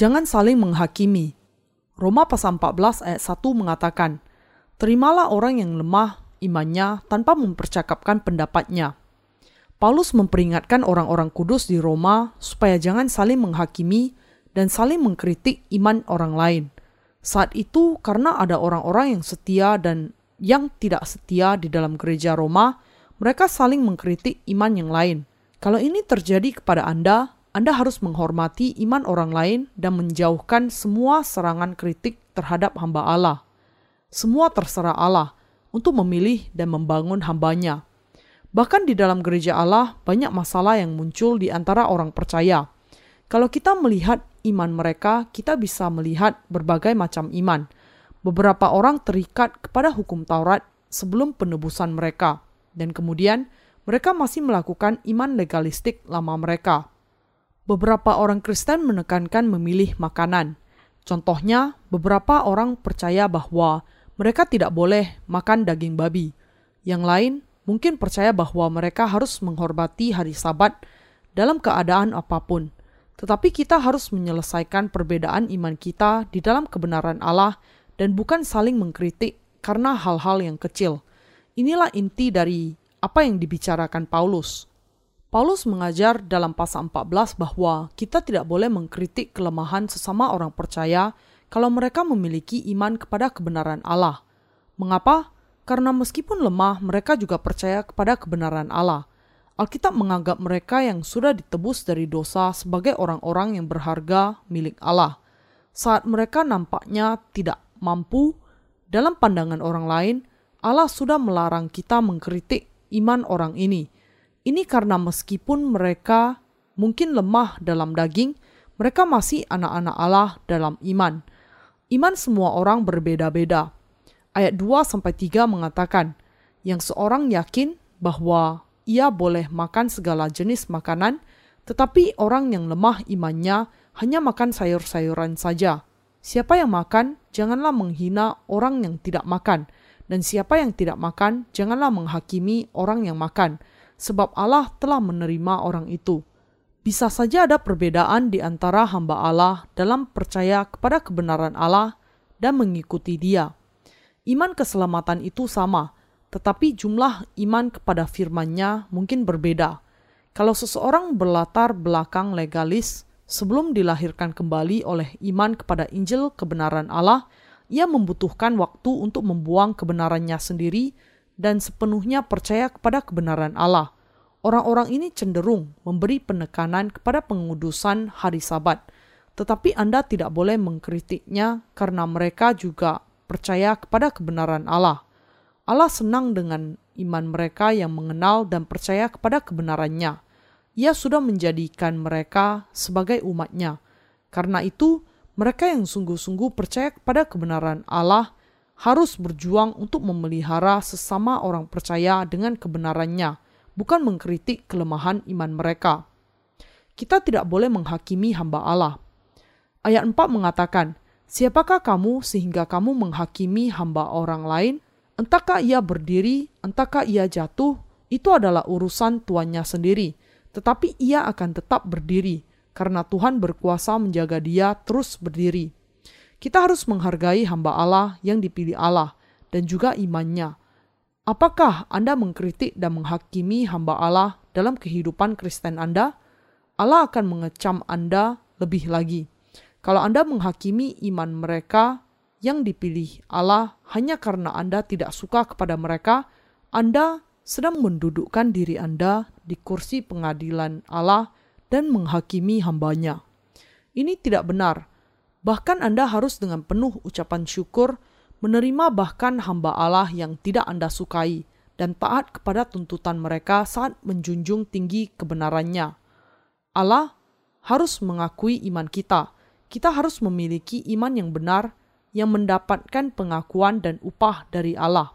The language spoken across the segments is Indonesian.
Jangan saling menghakimi. Roma pasal 14 ayat 1 mengatakan, Terimalah orang yang lemah imannya tanpa mempercakapkan pendapatnya. Paulus memperingatkan orang-orang kudus di Roma supaya jangan saling menghakimi dan saling mengkritik iman orang lain. Saat itu karena ada orang-orang yang setia dan yang tidak setia di dalam gereja Roma, mereka saling mengkritik iman yang lain. Kalau ini terjadi kepada Anda, Anda harus menghormati iman orang lain dan menjauhkan semua serangan kritik terhadap hamba Allah. Semua terserah Allah untuk memilih dan membangun hambanya. Bahkan di dalam gereja Allah, banyak masalah yang muncul di antara orang percaya. Kalau kita melihat iman mereka, kita bisa melihat berbagai macam iman. Beberapa orang terikat kepada hukum Taurat sebelum penebusan mereka, dan kemudian mereka masih melakukan iman legalistik lama mereka. Beberapa orang Kristen menekankan memilih makanan. Contohnya, beberapa orang percaya bahwa mereka tidak boleh makan daging babi. Yang lain mungkin percaya bahwa mereka harus menghormati hari Sabat dalam keadaan apa pun. Tetapi kita harus menyelesaikan perbedaan iman kita di dalam kebenaran Allah dan bukan saling mengkritik karena hal-hal yang kecil. Inilah inti dari apa yang dibicarakan Paulus. Paulus mengajar dalam pasal 14 bahwa kita tidak boleh mengkritik kelemahan sesama orang percaya kalau mereka memiliki iman kepada kebenaran Allah. Mengapa? Karena meskipun lemah, mereka juga percaya kepada kebenaran Allah. Alkitab menganggap mereka yang sudah ditebus dari dosa sebagai orang-orang yang berharga milik Allah. Saat mereka nampaknya tidak mampu dalam pandangan orang lain, Allah sudah melarang kita mengkritik iman orang ini. Ini karena meskipun mereka mungkin lemah dalam daging, mereka masih anak-anak Allah dalam iman. Iman semua orang berbeda-beda. Ayat 2 sampai 3 mengatakan, yang seorang yakin bahwa ia boleh makan segala jenis makanan, tetapi orang yang lemah imannya hanya makan sayur-sayuran saja. Siapa yang makan, janganlah menghina orang yang tidak makan, dan siapa yang tidak makan, janganlah menghakimi orang yang makan, sebab Allah telah menerima orang itu. Bisa saja ada perbedaan di antara hamba Allah dalam percaya kepada kebenaran Allah dan mengikuti Dia. Iman keselamatan itu sama, tetapi jumlah iman kepada firman-Nya mungkin berbeda. Kalau seseorang berlatar belakang legalis sebelum dilahirkan kembali oleh iman kepada Injil kebenaran Allah, ia membutuhkan waktu untuk membuang kebenarannya sendiri dan sepenuhnya percaya kepada kebenaran Allah. Orang-orang ini cenderung memberi penekanan kepada pengudusan hari Sabat, tetapi Anda tidak boleh mengkritiknya karena mereka juga percaya kepada kebenaran Allah. Allah senang dengan iman mereka yang mengenal dan percaya kepada kebenarannya. Ia sudah menjadikan mereka sebagai umatnya. Karena itu, mereka yang sungguh-sungguh percaya kepada kebenaran Allah harus berjuang untuk memelihara sesama orang percaya dengan kebenarannya, bukan mengkritik kelemahan iman mereka. Kita tidak boleh menghakimi hamba Allah. Ayat 4 mengatakan, Siapakah kamu sehingga kamu menghakimi hamba orang lain? Entahkah ia berdiri, entahkah ia jatuh, itu adalah urusan tuannya sendiri. Tetapi ia akan tetap berdiri, karena Tuhan berkuasa menjaga dia terus berdiri. Kita harus menghargai hamba Allah yang dipilih Allah dan juga imannya. Apakah Anda mengkritik dan menghakimi hamba Allah dalam kehidupan Kristen Anda? Allah akan mengecam Anda lebih lagi. Kalau Anda menghakimi iman mereka yang dipilih Allah hanya karena Anda tidak suka kepada mereka, Anda sedang mendudukkan diri Anda di kursi pengadilan Allah dan menghakimi hambanya. Ini tidak benar. Bahkan Anda harus dengan penuh ucapan syukur menerima bahkan hamba Allah yang tidak Anda sukai dan taat kepada tuntutan mereka saat menjunjung tinggi kebenarannya. Allah harus mengakui iman kita. Kita harus memiliki iman yang benar yang mendapatkan pengakuan dan upah dari Allah.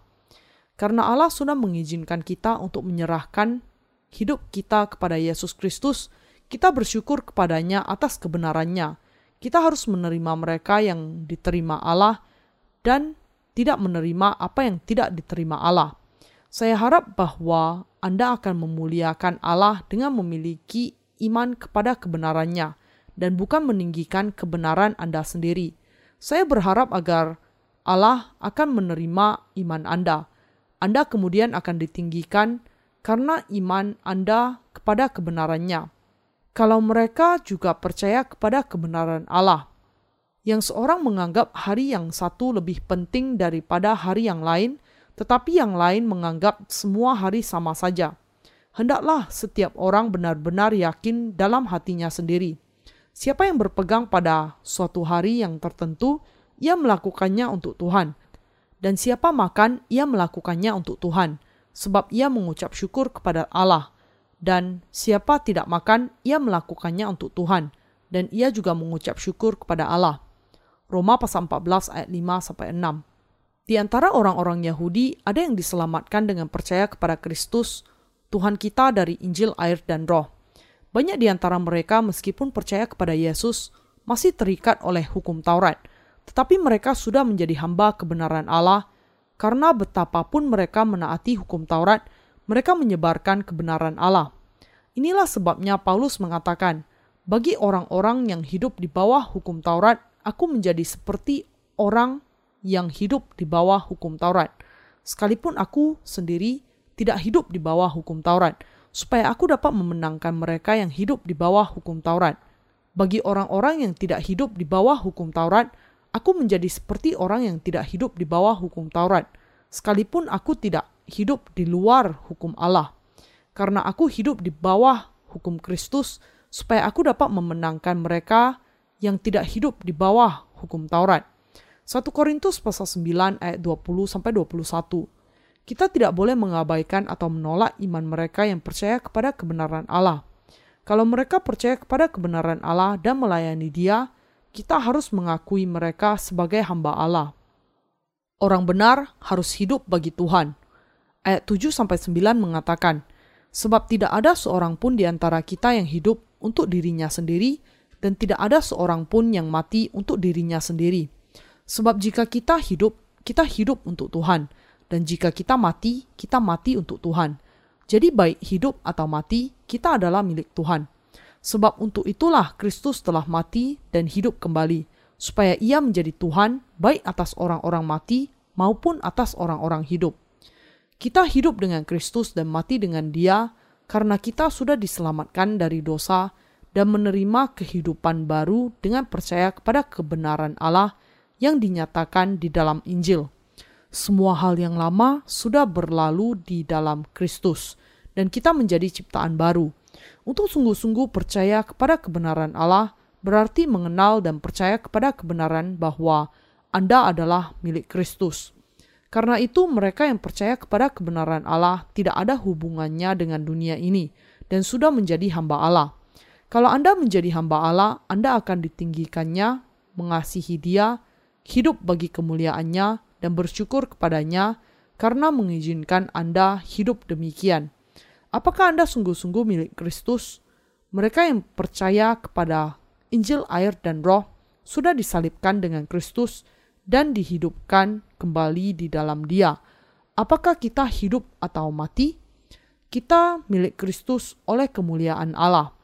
Karena Allah sudah mengizinkan kita untuk menyerahkan hidup kita kepada Yesus Kristus, kita bersyukur kepadanya atas kebenarannya. Kita harus menerima mereka yang diterima Allah dan tidak menerima apa yang tidak diterima Allah. Saya harap bahwa Anda akan memuliakan Allah dengan memiliki iman kepada kebenarannya dan bukan meninggikan kebenaran Anda sendiri. Saya berharap agar Allah akan menerima iman Anda. Anda kemudian akan ditinggikan karena iman Anda kepada kebenarannya. Kalau mereka juga percaya kepada kebenaran Allah, yang seorang menganggap hari yang satu lebih penting daripada hari yang lain, tetapi yang lain menganggap semua hari sama saja. Hendaklah setiap orang benar-benar yakin dalam hatinya sendiri. Siapa yang berpegang pada suatu hari yang tertentu, ia melakukannya untuk Tuhan. Dan siapa makan, ia melakukannya untuk Tuhan, sebab ia mengucap syukur kepada Allah. Dan siapa tidak makan, ia melakukannya untuk Tuhan, dan ia juga mengucap syukur kepada Allah. Roma pasal 14 ayat 5 sampai 6. Di antara orang-orang Yahudi ada yang diselamatkan dengan percaya kepada Kristus, Tuhan kita dari Injil air dan roh. Banyak di antara mereka meskipun percaya kepada Yesus masih terikat oleh hukum Taurat, tetapi mereka sudah menjadi hamba kebenaran Allah karena betapapun mereka menaati hukum Taurat, mereka menyebarkan kebenaran Allah. Inilah sebabnya Paulus mengatakan, bagi orang-orang yang hidup di bawah hukum Taurat, aku menjadi seperti orang yang hidup di bawah hukum Taurat. Sekalipun aku sendiri tidak hidup di bawah hukum Taurat, supaya aku dapat memenangkan mereka yang hidup di bawah hukum Taurat. Bagi orang-orang yang tidak hidup di bawah hukum Taurat, aku menjadi seperti orang yang tidak hidup di bawah hukum Taurat, sekalipun aku tidak hidup di luar hukum Allah. Karena aku hidup di bawah hukum Kristus, supaya aku dapat memenangkan mereka yang tidak hidup di bawah hukum Taurat. 1 Korintus pasal 9 ayat 20 sampai 21. Kita tidak boleh mengabaikan atau menolak iman mereka yang percaya kepada kebenaran Allah. Kalau mereka percaya kepada kebenaran Allah dan melayani Dia, kita harus mengakui mereka sebagai hamba Allah. Orang benar harus hidup bagi Tuhan. Ayat 7 sampai 9 mengatakan, sebab tidak ada seorang pun di antara kita yang hidup untuk dirinya sendiri, dan tidak ada seorang pun yang mati untuk dirinya sendiri. Sebab jika kita hidup, kita hidup untuk Tuhan, dan jika kita mati, kita mati untuk Tuhan. Jadi baik hidup atau mati, kita adalah milik Tuhan. Sebab untuk itulah Kristus telah mati dan hidup kembali, supaya ia menjadi Tuhan baik atas orang-orang mati maupun atas orang-orang hidup. Kita hidup dengan Kristus dan mati dengan dia karena kita sudah diselamatkan dari dosa dan menerima kehidupan baru dengan percaya kepada kebenaran Allah yang dinyatakan di dalam Injil. Semua hal yang lama sudah berlalu di dalam Kristus, dan kita menjadi ciptaan baru. Untuk sungguh-sungguh percaya kepada kebenaran Allah berarti mengenal dan percaya kepada kebenaran bahwa Anda adalah milik Kristus. Karena itu, mereka yang percaya kepada kebenaran Allah tidak ada hubungannya dengan dunia ini dan sudah menjadi hamba Allah. Kalau Anda menjadi hamba Allah, Anda akan ditinggikannya, mengasihi Dia, hidup bagi kemuliaannya, dan bersyukur kepadanya karena mengizinkan Anda hidup demikian. Apakah Anda sungguh-sungguh milik Kristus? Mereka yang percaya kepada Injil air dan roh sudah disalibkan dengan Kristus dan dihidupkan kembali di dalam dia. Apakah kita hidup atau mati? Kita milik Kristus oleh kemuliaan Allah.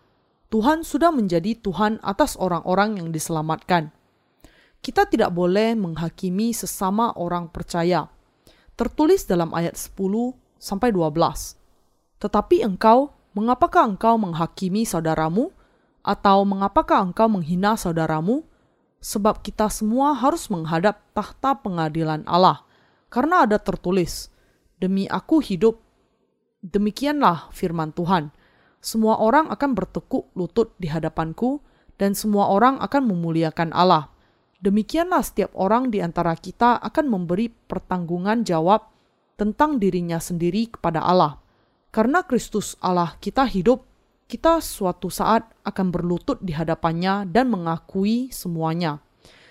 Tuhan sudah menjadi Tuhan atas orang-orang yang diselamatkan. Kita tidak boleh menghakimi sesama orang percaya. Tertulis dalam ayat 10 sampai 12. Tetapi engkau, mengapakah engkau menghakimi saudaramu? Atau mengapakah engkau menghina saudaramu? Sebab kita semua harus menghadap tahta pengadilan Allah. Karena ada tertulis, Demi aku hidup, demikianlah firman Tuhan semua orang akan bertekuk lutut di hadapanku, dan semua orang akan memuliakan Allah. Demikianlah setiap orang di antara kita akan memberi pertanggungan jawab tentang dirinya sendiri kepada Allah. Karena Kristus Allah kita hidup, kita suatu saat akan berlutut di hadapannya dan mengakui semuanya.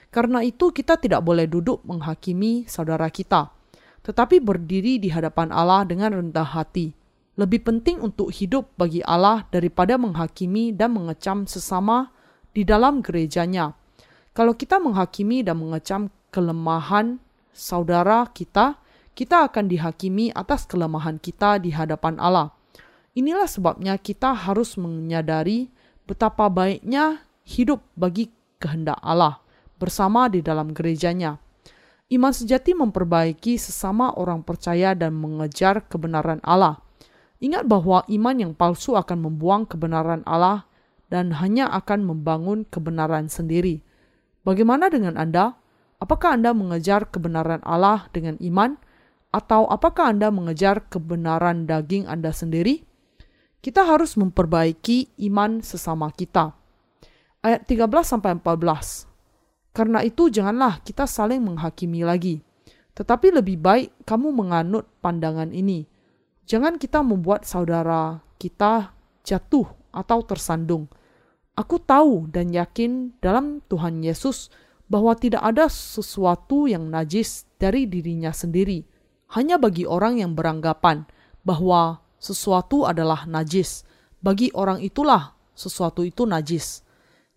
Karena itu kita tidak boleh duduk menghakimi saudara kita, tetapi berdiri di hadapan Allah dengan rendah hati lebih penting untuk hidup bagi Allah daripada menghakimi dan mengecam sesama di dalam gerejanya. Kalau kita menghakimi dan mengecam kelemahan saudara kita, kita akan dihakimi atas kelemahan kita di hadapan Allah. Inilah sebabnya kita harus menyadari betapa baiknya hidup bagi kehendak Allah bersama di dalam gerejanya. Iman sejati memperbaiki sesama orang percaya dan mengejar kebenaran Allah. Ingat bahwa iman yang palsu akan membuang kebenaran Allah dan hanya akan membangun kebenaran sendiri. Bagaimana dengan Anda? Apakah Anda mengejar kebenaran Allah dengan iman, atau apakah Anda mengejar kebenaran daging Anda sendiri? Kita harus memperbaiki iman sesama kita. Ayat 13 14. Karena itu janganlah kita saling menghakimi lagi, tetapi lebih baik kamu menganut pandangan ini. Jangan kita membuat saudara kita jatuh atau tersandung. Aku tahu dan yakin dalam Tuhan Yesus bahwa tidak ada sesuatu yang najis dari dirinya sendiri. Hanya bagi orang yang beranggapan bahwa sesuatu adalah najis, bagi orang itulah sesuatu itu najis.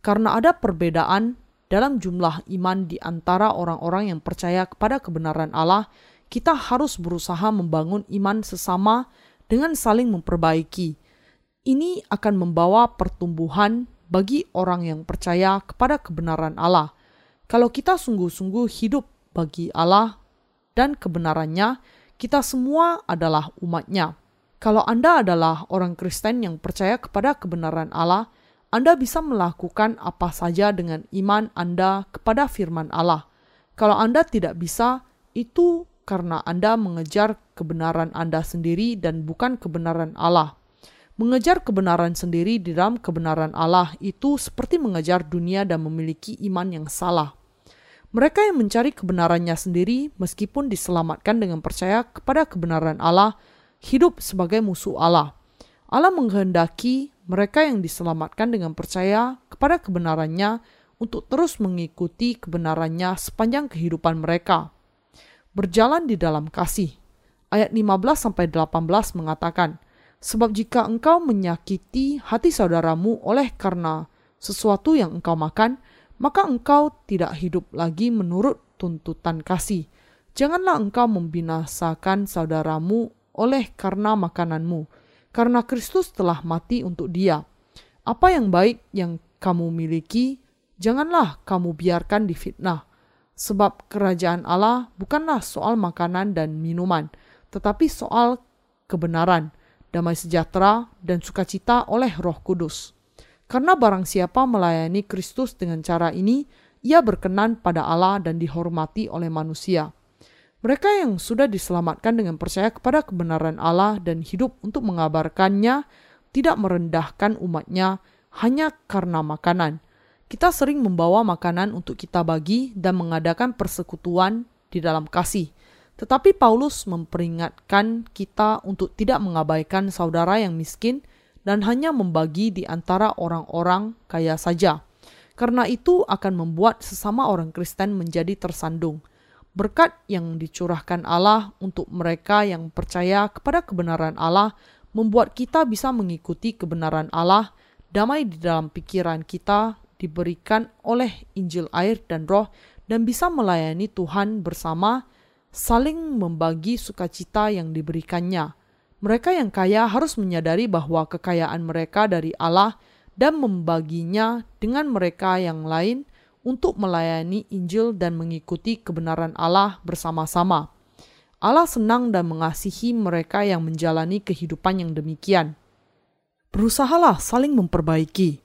Karena ada perbedaan dalam jumlah iman di antara orang-orang yang percaya kepada kebenaran Allah, kita harus berusaha membangun iman sesama dengan saling memperbaiki. Ini akan membawa pertumbuhan bagi orang yang percaya kepada kebenaran Allah. Kalau kita sungguh-sungguh hidup bagi Allah dan kebenarannya, kita semua adalah umatnya. Kalau Anda adalah orang Kristen yang percaya kepada kebenaran Allah, Anda bisa melakukan apa saja dengan iman Anda kepada firman Allah. Kalau Anda tidak bisa, itu karena Anda mengejar kebenaran Anda sendiri dan bukan kebenaran Allah. Mengejar kebenaran sendiri di dalam kebenaran Allah itu seperti mengejar dunia dan memiliki iman yang salah. Mereka yang mencari kebenarannya sendiri, meskipun diselamatkan dengan percaya kepada kebenaran Allah, hidup sebagai musuh Allah. Allah menghendaki mereka yang diselamatkan dengan percaya kepada kebenarannya untuk terus mengikuti kebenarannya sepanjang kehidupan mereka. Berjalan di dalam kasih. Ayat 15 sampai 18 mengatakan, Sebab jika engkau menyakiti hati saudaramu oleh karena sesuatu yang engkau makan, maka engkau tidak hidup lagi menurut tuntutan kasih. Janganlah engkau membinasakan saudaramu oleh karena makananmu, karena Kristus telah mati untuk dia. Apa yang baik yang kamu miliki, janganlah kamu biarkan difitnah. Sebab kerajaan Allah bukanlah soal makanan dan minuman, tetapi soal kebenaran, damai sejahtera, dan sukacita oleh roh kudus. Karena barang siapa melayani Kristus dengan cara ini, ia berkenan pada Allah dan dihormati oleh manusia. Mereka yang sudah diselamatkan dengan percaya kepada kebenaran Allah dan hidup untuk mengabarkannya tidak merendahkan umatnya hanya karena makanan. Kita sering membawa makanan untuk kita bagi dan mengadakan persekutuan di dalam kasih. Tetapi Paulus memperingatkan kita untuk tidak mengabaikan saudara yang miskin dan hanya membagi di antara orang-orang kaya saja. Karena itu akan membuat sesama orang Kristen menjadi tersandung Berkat yang dicurahkan Allah untuk mereka yang percaya kepada kebenaran Allah membuat kita bisa mengikuti kebenaran Allah, damai di dalam pikiran kita diberikan oleh Injil air dan roh dan bisa melayani Tuhan bersama saling membagi sukacita yang diberikannya. Mereka yang kaya harus menyadari bahwa kekayaan mereka dari Allah dan membaginya dengan mereka yang lain untuk melayani Injil dan mengikuti kebenaran Allah bersama-sama. Allah senang dan mengasihi mereka yang menjalani kehidupan yang demikian. Berusahalah saling memperbaiki.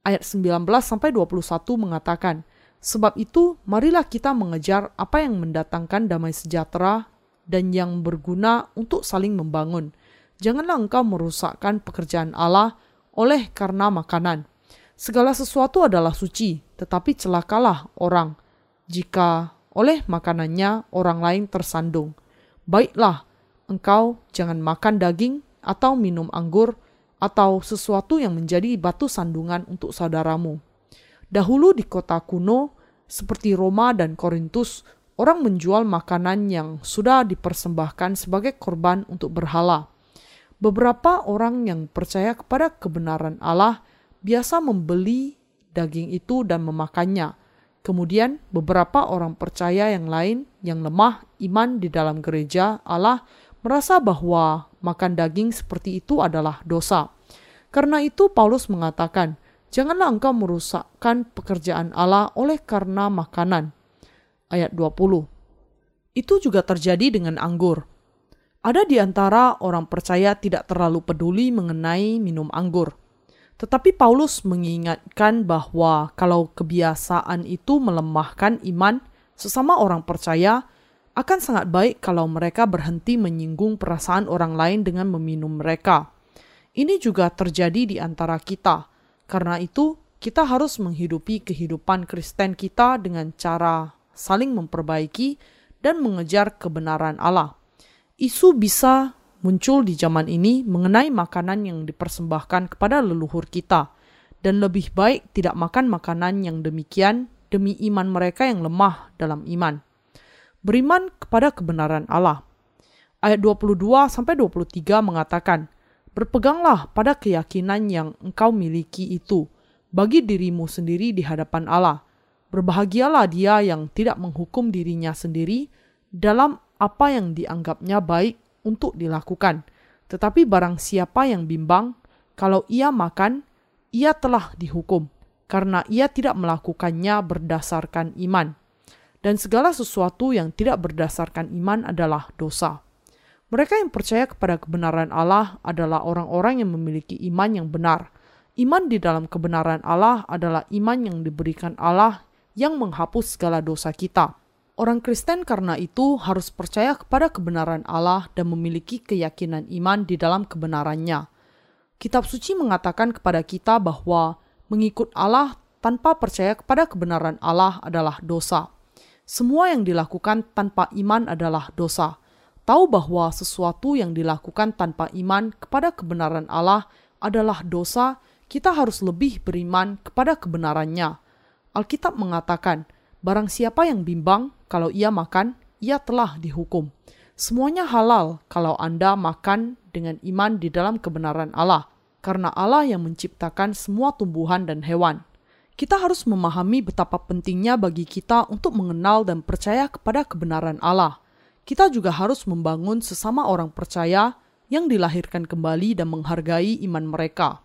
Ayat 19 sampai 21 mengatakan, Sebab itu, marilah kita mengejar apa yang mendatangkan damai sejahtera dan yang berguna untuk saling membangun. Janganlah engkau merusakkan pekerjaan Allah oleh karena makanan. Segala sesuatu adalah suci, tetapi celakalah orang jika oleh makanannya orang lain tersandung. Baiklah, engkau jangan makan daging atau minum anggur atau sesuatu yang menjadi batu sandungan untuk saudaramu. Dahulu di kota kuno, seperti Roma dan Korintus, orang menjual makanan yang sudah dipersembahkan sebagai korban untuk berhala. Beberapa orang yang percaya kepada kebenaran Allah biasa membeli daging itu dan memakannya. Kemudian beberapa orang percaya yang lain yang lemah iman di dalam gereja Allah merasa bahwa makan daging seperti itu adalah dosa. Karena itu Paulus mengatakan, Janganlah engkau merusakkan pekerjaan Allah oleh karena makanan. Ayat 20. Itu juga terjadi dengan anggur. Ada di antara orang percaya tidak terlalu peduli mengenai minum anggur. Tetapi Paulus mengingatkan bahwa kalau kebiasaan itu melemahkan iman sesama orang percaya, akan sangat baik kalau mereka berhenti menyinggung perasaan orang lain dengan meminum mereka. Ini juga terjadi di antara kita. Karena itu, kita harus menghidupi kehidupan Kristen kita dengan cara saling memperbaiki dan mengejar kebenaran Allah. Isu bisa muncul di zaman ini mengenai makanan yang dipersembahkan kepada leluhur kita, dan lebih baik tidak makan makanan yang demikian demi iman mereka yang lemah dalam iman. Beriman kepada kebenaran Allah. Ayat 22 sampai 23 mengatakan, "Berpeganglah pada keyakinan yang engkau miliki itu bagi dirimu sendiri di hadapan Allah. Berbahagialah dia yang tidak menghukum dirinya sendiri dalam apa yang dianggapnya baik untuk dilakukan. Tetapi barang siapa yang bimbang, kalau ia makan, ia telah dihukum, karena ia tidak melakukannya berdasarkan iman. Dan segala sesuatu yang tidak berdasarkan iman adalah dosa. Mereka yang percaya kepada kebenaran Allah adalah orang-orang yang memiliki iman yang benar. Iman di dalam kebenaran Allah adalah iman yang diberikan Allah yang menghapus segala dosa kita. Orang Kristen karena itu harus percaya kepada kebenaran Allah dan memiliki keyakinan iman di dalam kebenarannya. Kitab suci mengatakan kepada kita bahwa mengikut Allah tanpa percaya kepada kebenaran Allah adalah dosa. Semua yang dilakukan tanpa iman adalah dosa. Tahu bahwa sesuatu yang dilakukan tanpa iman kepada kebenaran Allah adalah dosa, kita harus lebih beriman kepada kebenarannya. Alkitab mengatakan, Barang siapa yang bimbang, kalau ia makan, ia telah dihukum. Semuanya halal kalau Anda makan dengan iman di dalam kebenaran Allah, karena Allah yang menciptakan semua tumbuhan dan hewan. Kita harus memahami betapa pentingnya bagi kita untuk mengenal dan percaya kepada kebenaran Allah. Kita juga harus membangun sesama orang percaya yang dilahirkan kembali dan menghargai iman mereka.